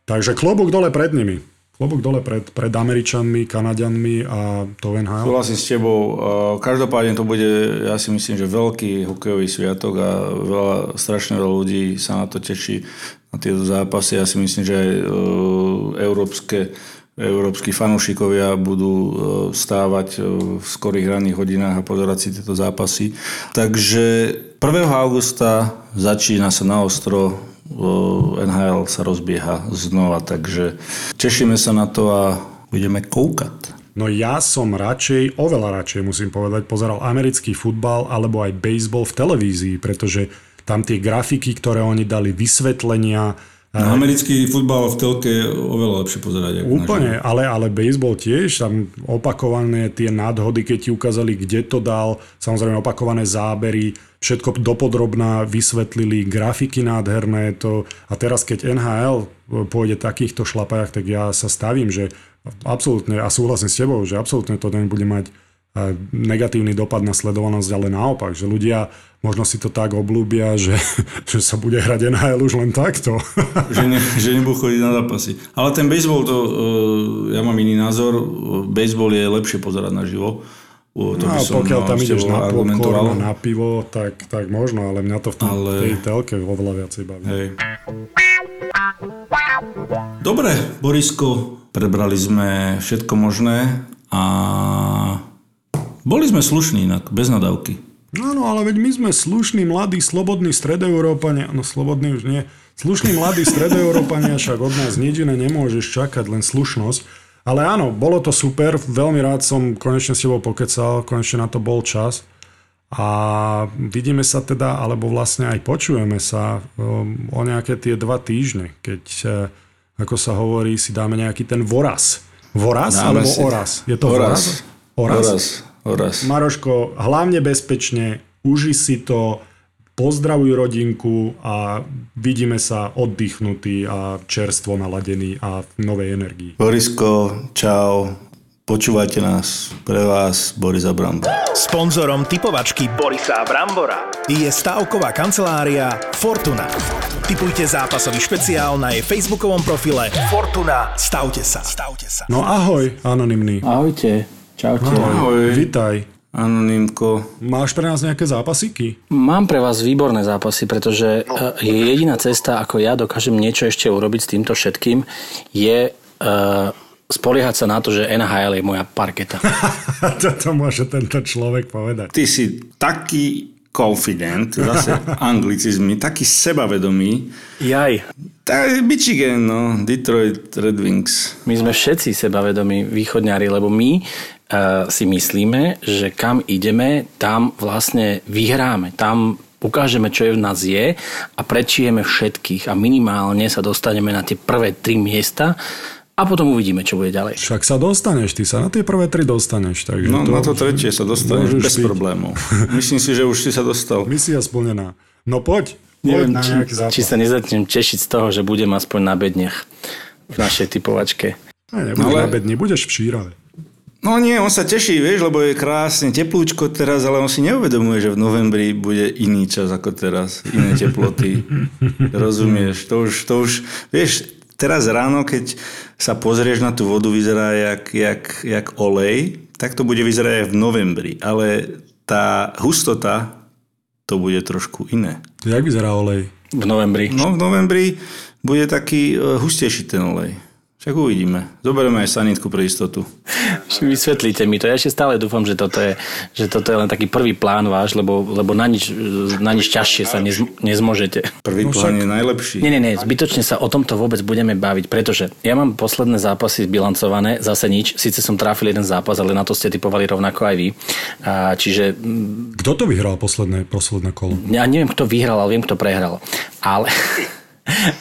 takže klobúk dole pred nimi. Klobúk dole pred, pred Američanmi, Kanadianmi a to NHL. Súhlasím s tebou. Každopádne to bude, ja si myslím, že veľký hokejový sviatok a veľa, strašne veľa ľudí sa na to teší, na tieto zápasy. Ja si myslím, že aj e, európske európsky fanúšikovia budú e, stávať e, v skorých ranných hodinách a pozerať si tieto zápasy. Takže 1. augusta začína sa na ostro e, NHL sa rozbieha znova, takže tešíme sa na to a budeme koukať. No ja som radšej, oveľa radšej musím povedať, pozeral americký futbal alebo aj baseball v televízii, pretože tam tie grafiky, ktoré oni dali, vysvetlenia, No, americký futbal v telke je oveľa lepšie pozerať. Úplne, ale, ale baseball tiež, tam opakované tie nadhody, keď ti ukázali, kde to dal, samozrejme opakované zábery, všetko dopodrobná vysvetlili, grafiky nádherné. To, a teraz, keď NHL pôjde takýchto šlapajach, tak ja sa stavím, že absolútne, a súhlasím s tebou, že absolútne to nebude mať negatívny dopad na sledovanosť, ale naopak, že ľudia možno si to tak oblúbia, že, že sa bude hrať NHL už len takto. že, ne, že nebudú chodiť na zápasy. Ale ten baseball, to, uh, ja mám iný názor, baseball je lepšie pozerať na živo. To no, som, pokiaľ tam ideš na popcorn, na pivo, tak, tak možno, ale mňa to v tom, ale... tej telke oveľa viacej baví. Hej. Dobre, Borisko, prebrali sme všetko možné a boli sme slušní inak, bez nadávky. No, no, ale veď my sme slušní, mladí, slobodní stredoeurópania, no slobodní už nie, slušní mladí stredoeurópania, však od nás nič iné nemôžeš čakať, len slušnosť. Ale áno, bolo to super, veľmi rád som konečne s tebou pokecal, konečne na to bol čas. A vidíme sa teda, alebo vlastne aj počujeme sa um, o nejaké tie dva týždne, keď, uh, ako sa hovorí, si dáme nejaký ten voraz. Voraz dáme alebo si... oraz? Je to voraz? Voraz. voraz. Oraz. Maroško, hlavne bezpečne, uži si to, pozdravuj rodinku a vidíme sa oddychnutí a čerstvo naladení a v novej energii. Borisko, čau. Počúvajte nás. Pre vás Boris Brambor. Sponzorom typovačky Borisa Brambora je stavková kancelária Fortuna. Typujte zápasový špeciál na jej facebookovom profile Fortuna. Stavte sa. Stavte sa. No ahoj, anonymný. Ahojte, čaute. Ahoj. Vitaj. Anonymko. Máš pre nás nejaké zápasíky? Mám pre vás výborné zápasy, pretože e, je jediná cesta, ako ja dokážem niečo ešte urobiť s týmto všetkým, je uh, spoliehať sa na to, že NHL je moja parketa. Toto môže tento človek povedať. Ty si taký confident, zase anglicizmy, taký sebavedomý. Jaj, Tak Michigan, no, Detroit Red Wings. my sme všetci sebavedomí východňári, lebo my uh, si myslíme, že kam ideme, tam vlastne vyhráme. Tam ukážeme, čo je v nás je a prečijeme všetkých a minimálne sa dostaneme na tie prvé tri miesta a potom uvidíme, čo bude ďalej. Však sa dostaneš, ty sa na tie prvé tri dostaneš. Takže No, na to tretie sa dostaneš bez byť. problémov. Myslím si, že už si sa dostal. Misia splnená. No poď, poď Neviem, či, či sa nezačnem tešiť z toho, že budem aspoň na bedniach v našej typovačke. Ne, nebudeš Ale- na bedni, budeš v šírave. No nie, on sa teší, vieš, lebo je krásne teplúčko teraz, ale on si neuvedomuje, že v novembri bude iný čas ako teraz, iné teploty. Rozumieš? To už, to už, vieš, teraz ráno, keď sa pozrieš na tú vodu, vyzerá jak, jak, jak olej, tak to bude vyzerať aj v novembri, ale tá hustota, to bude trošku iné. Jak vyzerá olej? V novembri. No v novembri bude taký e, hustejší ten olej. Však uvidíme. Zoberieme aj sanitku pre istotu. Vysvetlíte mi to. Ja ešte stále dúfam, že toto je, že toto je len taký prvý plán váš, lebo, lebo na, nič, na nič ťažšie sa nez, nezmôžete. Prvý plán je najlepší. Nie, nie, nie, zbytočne sa o tomto vôbec budeme baviť, pretože ja mám posledné zápasy zbilancované, zase nič, síce som trafil jeden zápas, ale na to ste typovali rovnako aj vy. A, čiže mm, Kto to vyhral posledné, posledné kolo? ja neviem, kto vyhral, ale viem, kto prehral. Ale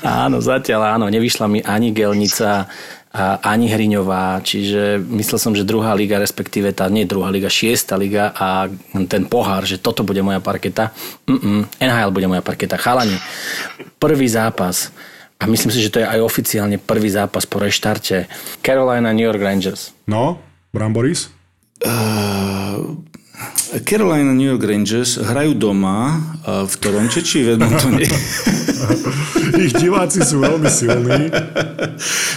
áno, zatiaľ áno, nevyšla mi ani Gelnica, a ani Hriňová, čiže myslel som, že druhá liga, respektíve tá nie druhá liga, šiesta liga a ten pohár, že toto bude moja parketa. Mm-mm, NHL bude moja parketa. Chalani, prvý zápas a myslím si, že to je aj oficiálne prvý zápas po reštarte. Carolina New York Rangers. No, Bramboris? Carolina New York Rangers hrajú doma a v Toronte či v Edmontone. Ich diváci sú veľmi silní.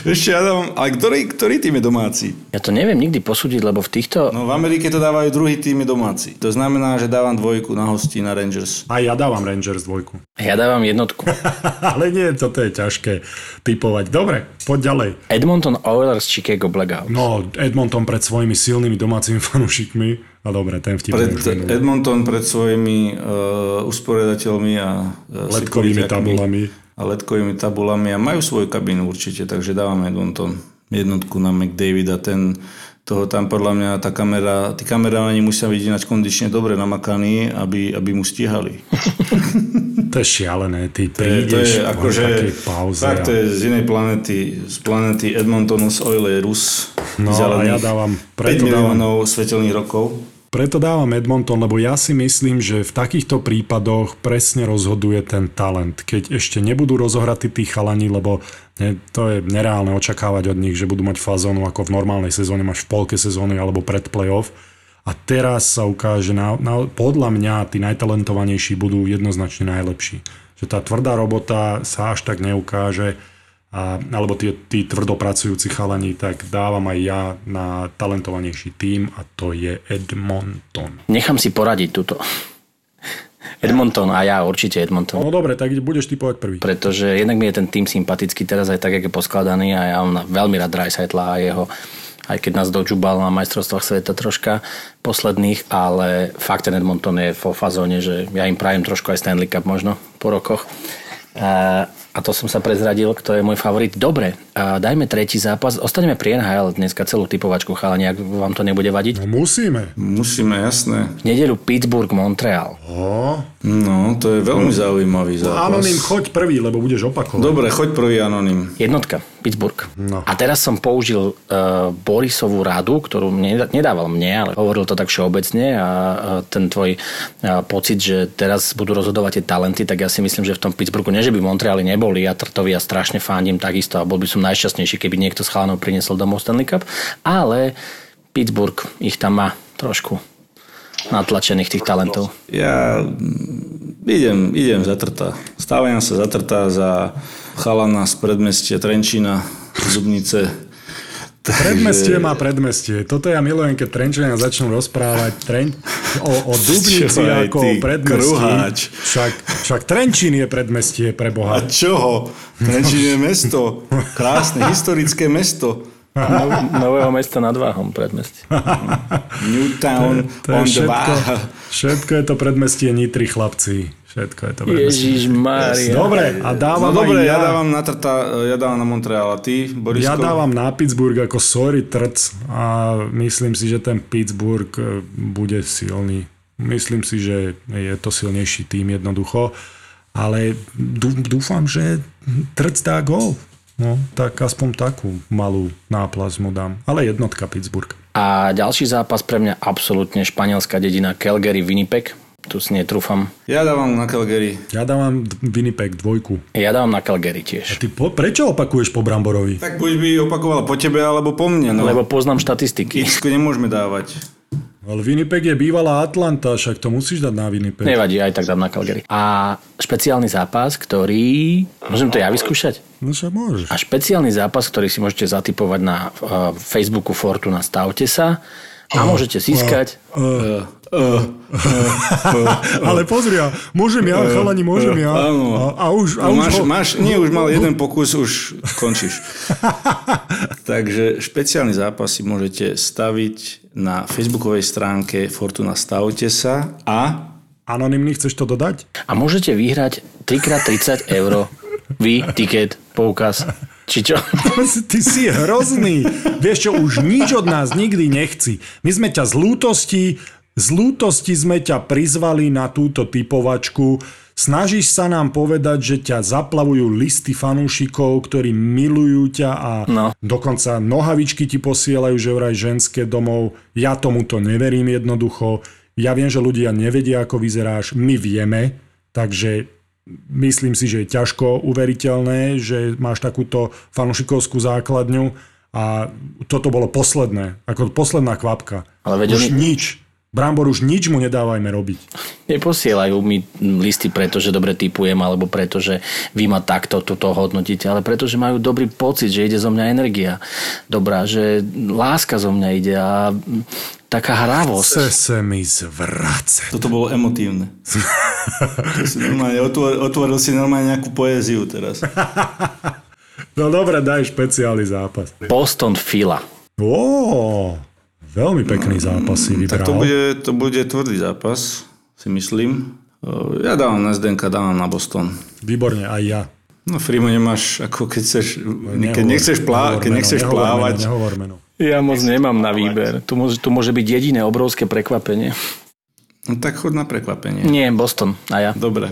Ešte ja dávam, ale ktorý, ktorý tým je domáci? Ja to neviem nikdy posúdiť, lebo v týchto... No v Amerike to dávajú druhý tým je domáci. To znamená, že dávam dvojku na hostí na Rangers. A ja dávam Rangers dvojku. Ja dávam jednotku. Ale nie, toto je ťažké typovať. Dobre, poď ďalej. Edmonton Oilers Chicago Blackout. No, Edmonton pred svojimi silnými domácimi fanúšikmi. No dobre, ten vtip Pred. Edmonton pred svojimi uh, usporiadateľmi a uh, Letkovými tabulami. A letkovými tabulami a majú svoju kabínu určite, takže dávame Edmonton jednotku na McDavid a ten toho tam podľa mňa tá kamera, tí kameráni musia byť ináč kondične dobre namakaní, aby, aby mu stíhali. To je šialené, ty To je, to prídeš je akože, pauze. fakt to je z inej planety, z planety Edmontonus Oilers. No, a ja dávam- 5 preto dávam- miliónov svetelných rokov. Preto dávam Edmonton, lebo ja si myslím, že v takýchto prípadoch presne rozhoduje ten talent. Keď ešte nebudú rozohratí tí chalani, lebo ne, to je nereálne očakávať od nich, že budú mať fazónu ako v normálnej sezóne, máš v polke sezóny alebo pred playoff. A teraz sa ukáže, na, na, podľa mňa tí najtalentovanejší budú jednoznačne najlepší. Že tá tvrdá robota sa až tak neukáže, a, alebo tí, tí tvrdopracujúci chalani, tak dávam aj ja na talentovanejší tím a to je Edmonton. Nechám si poradiť túto. Edmonton a ja určite Edmonton. No dobre, tak budeš typovať prvý. Pretože jednak mi je ten tým sympatický teraz aj tak, jak je poskladaný a ja mám veľmi rád Dreisaitla a jeho aj keď nás dočubal na majstrovstvách sveta troška posledných, ale fakt ten Edmonton je vo fazóne, že ja im prajem trošku aj Stanley Cup možno po rokoch. A to som sa prezradil, kto je môj favorit. Dobre, a dajme tretí zápas. Ostaneme pri NHL dneska celú typovačku, chalani, ak vám to nebude vadiť. No musíme. Musíme, jasné. V nedeľu Pittsburgh, Montreal. O, No, to je veľmi zaujímavý zápas. Anonym, choď prvý, lebo budeš opakovať. Dobre, choď prvý anonym. Jednotka, Pittsburgh. No. A teraz som použil uh, Borisovú radu, ktorú nedával mne, ale hovoril to tak všeobecne a uh, ten tvoj uh, pocit, že teraz budú rozhodovať tie talenty, tak ja si myslím, že v tom Pittsburghu, nie že by Montreali neboli, ja Trtovi ja strašne fandím takisto a bol by som najšťastnejší, keby niekto z chalanov priniesol domov Stanley Cup, ale Pittsburgh ich tam má trošku natlačených tých talentov. Ja idem, idem za trta. Stávam sa za trta za chalana z predmestia Trenčína, Zubnice. Predmestie má predmestie. Toto ja milujem, keď Trenčania začnú rozprávať treň, o, o Dubnici ako o predmestí. kruháč. Však, však Trenčín je predmestie pre A Boha. čoho? Trenčín je mesto. Krásne, historické mesto. No, nového mesta nad Váhom predmestie. Newtown To je on the všetko, Váh. všetko je to predmestie Nitry, chlapci. Všetko je to predmestie. Ježiš Mária. Dobre, a No dávam dobre, aj ja ja, dávam na trta, ja dávam na Montreal. A ty, Borisko? ja dávam na Pittsburgh ako sorry trc a myslím si, že ten Pittsburgh e, bude silný. Myslím si, že je to silnejší tým jednoducho, ale dú- dúfam, že trc dá gol. No, tak aspoň takú malú náplasť mu dám. Ale jednotka Pittsburgh. A ďalší zápas pre mňa absolútne španielská dedina Calgary Winnipeg. Tu si netrúfam. Ja dávam na Calgary. Ja dávam Winnipeg dvojku. Ja dávam na Calgary tiež. Ty po, prečo opakuješ po Bramborovi? Tak buď by opakovala po tebe, alebo po mne. No. Lebo poznám štatistiky. x nemôžeme dávať. Ale Winnipeg je bývalá Atlanta, však to musíš dať na Winnipeg. Nevadí, aj tak dám na Calgary. A špeciálny zápas, ktorý... Môžem to ja vyskúšať? No však môžeš. A špeciálny zápas, ktorý si môžete zatypovať na uh, Facebooku Fortuna Stavte sa a môžete získať... Ale pozri, môžem ja, chalani, môžem ja. Áno. A, a už, a No už máš, ho, máš, nie, už mal jeden pokus, už končíš. Takže špeciálny zápas si môžete staviť na facebookovej stránke Fortuna Stavte sa a Anonymný, chceš to dodať? A môžete vyhrať 3x30 eur. Vy, tiket, poukaz. Či čo? Ty si hrozný. Vieš čo, už nič od nás nikdy nechci. My sme ťa z lútosti, z lútosti sme ťa prizvali na túto typovačku. Snažíš sa nám povedať, že ťa zaplavujú listy fanúšikov, ktorí milujú ťa a No. dokonca nohavičky ti posielajú, že vraj ženské domov. Ja tomuto neverím jednoducho. Ja viem, že ľudia nevedia, ako vyzeráš. My vieme, takže myslím si, že je ťažko uveriteľné, že máš takúto fanušikovskú základňu a toto bolo posledné, ako posledná kvapka. Ale veď už oni- nič. Brambor už nič mu nedávajme robiť. Neposielajú mi listy preto, že dobre typujem, alebo preto, že vy ma takto toto hodnotíte, ale preto, že majú dobrý pocit, že ide zo mňa energia. Dobrá, že láska zo mňa ide a taká hravosť. Chce sa mi zvrace. toto bolo emotívne. To si normálne, otvoril, otvoril si normálne nejakú poéziu teraz. No dobre, daj špeciálny zápas. Boston Fila. Ó, veľmi pekný zápas si vybral. Tak to bude, to bude tvrdý zápas, si myslím. O, Ja dávam na Zdenka, dávam na Boston. Výborne, aj ja. No Frimo nemáš, ako keď chceš, keď Nehovor- nechceš, plá, nehovor keď nechceš nehovor plávať, nehovor meno. Ja moc nemám na výber. Tu môže, tu môže byť jediné obrovské prekvapenie. no tak chod na prekvapenie. Nie, Boston. A ja. Dobre.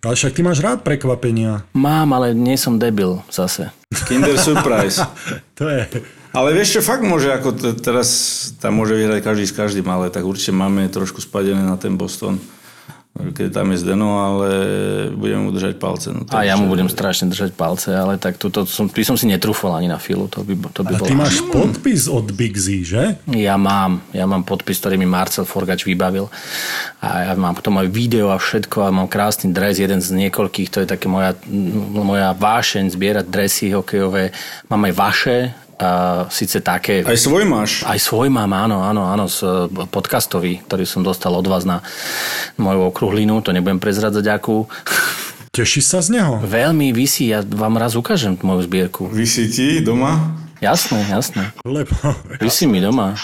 Ale však ty máš rád prekvapenia. Mám, ale nie som debil zase. Kinder Surprise. To je... Ale vieš čo, fakt môže, ako t- teraz tam môže vyhrať každý s každým, ale tak určite máme trošku spadené na ten Boston. Keď tam je Zdeno, ale budeme mu držať palce. No, A ja mu budem strašne držať palce, ale tak tuto som, by som si netrúfal ani na filu, to by, to by A bolo. ty máš podpis od Big Z, že? Ja mám, ja mám podpis, ktorý mi Marcel Forgač vybavil. A ja mám potom aj video a všetko a mám krásny dres, jeden z niekoľkých, to je také moja, moja vášeň zbierať dresy hokejové. Mám aj vaše, a síce také... Aj svoj máš. Aj svoj mám, áno, áno, áno, z e, podcastový, ktorý som dostal od vás na moju okruhlinu, to nebudem prezradzať akú. Tešíš sa z neho? Veľmi vysí, ja vám raz ukážem moju zbierku. Vysí ti doma? Jasné, jasné. Lebo... Vysí mi doma.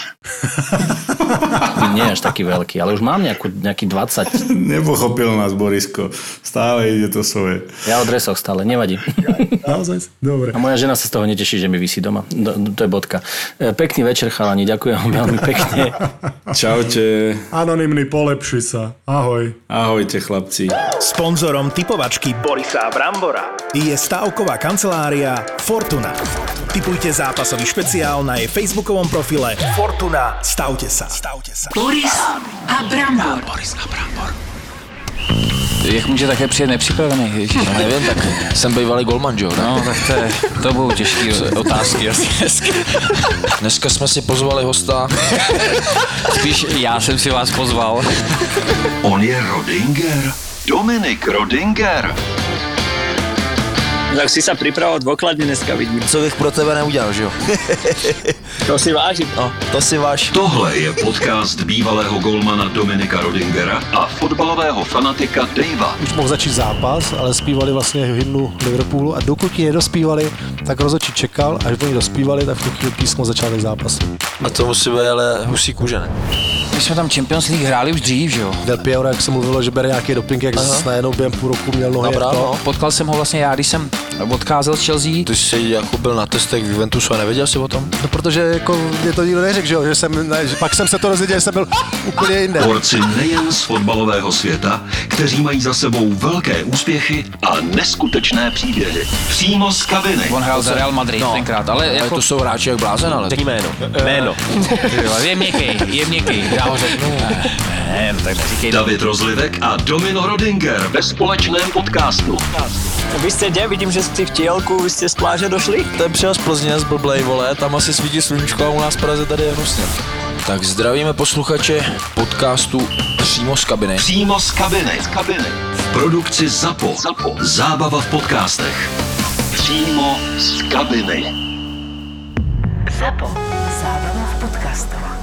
Nie až taký veľký, ale už mám nejakú, nejaký 20. Nepochopil nás Borisko. Stále ide to svoje. Ja o dresoch stále, nevadí. Naozaj? Dobre. A moja žena sa z toho neteší, že mi vysí doma. No, to je bodka. E, Pekný večer, chalani, ďakujem veľmi pekne. Čaute. Anonymný, polepši sa. Ahoj. Ahojte chlapci. Sponzorom typovačky Borisa Brambora je stavková kancelária Fortuna. Typujte zápasový špeciál na jej facebookovom profile Fortuna. Stavte sa. Stavte sa. Boris a Brambor. Jak může také přijet nepřipravený? Ježiš, No, nevím, tak jsem bývalý golman, jo? no, tak to, je, to budou těžký otázky asi dneska. Dneska jsme si pozvali hosta. Spíš já jsem si vás pozval. On je Rodinger. Dominik Rodinger. Tak si sa pripravoval dôkladne dneska, vidím. Co bych pro tebe neudělal, že jo? To si vážim. No, to si váš. Tohle je podcast bývalého golmana Dominika Rodingera a fotbalového fanatika Davea. už mohl začít zápas, ale zpívali vlastně hymnu Liverpoolu a dokud ji nedospívali, tak rozhodčí čekal, až oni dospívali, tak v tu chvíli písmo začátek zápasu. A to musí být ale husí kůže, ne? My jsme tam Champions League hráli už dřív, že jo? Del Piero, jak se mluvilo, že bere nějaký doping, jak Aha. najednou během půl roku měl nohy Dobrá, no. Potkal jsem ho vlastně já, když jsem odcházel z Chelsea. Ty jsi jako byl na testech v Juventusu a nevěděl jsi o tom? No, protože jako mě to nikdo neřekl, že, jo, že jsem, ne, že pak jsem se to dozvěděl, že jsem byl úplně jinde. Borci nejen z fotbalového světa, kteří mají za sebou velké úspěchy a neskutečné příběhy. Přímo z kabiny. On hrál za Real Madrid no. tenkrát, ale Ale jako... to jsou hráči jak blázen, ale... Řekni jméno. Jméno. Je měkký, je měkký. Já ho řeknu. Ne, no tak neříkej. David Rozlivek a Domino Rodinger ve společném podcastu. Vy ste kde? Vidím, že ste v tielku, vy ste z pláže došli? Ten přijel z Plzně, z blblej, vole, tam asi svítí sluníčko a u nás v Praze tady je hnusně. Tak zdravíme posluchače podcastu přímo z kabiny. Přímo z kabiny. Z kabiny. V produkci ZAPO. ZAPO. Zábava v podcastech. Přímo z kabiny. Zapo. Zábrná v podcastovách.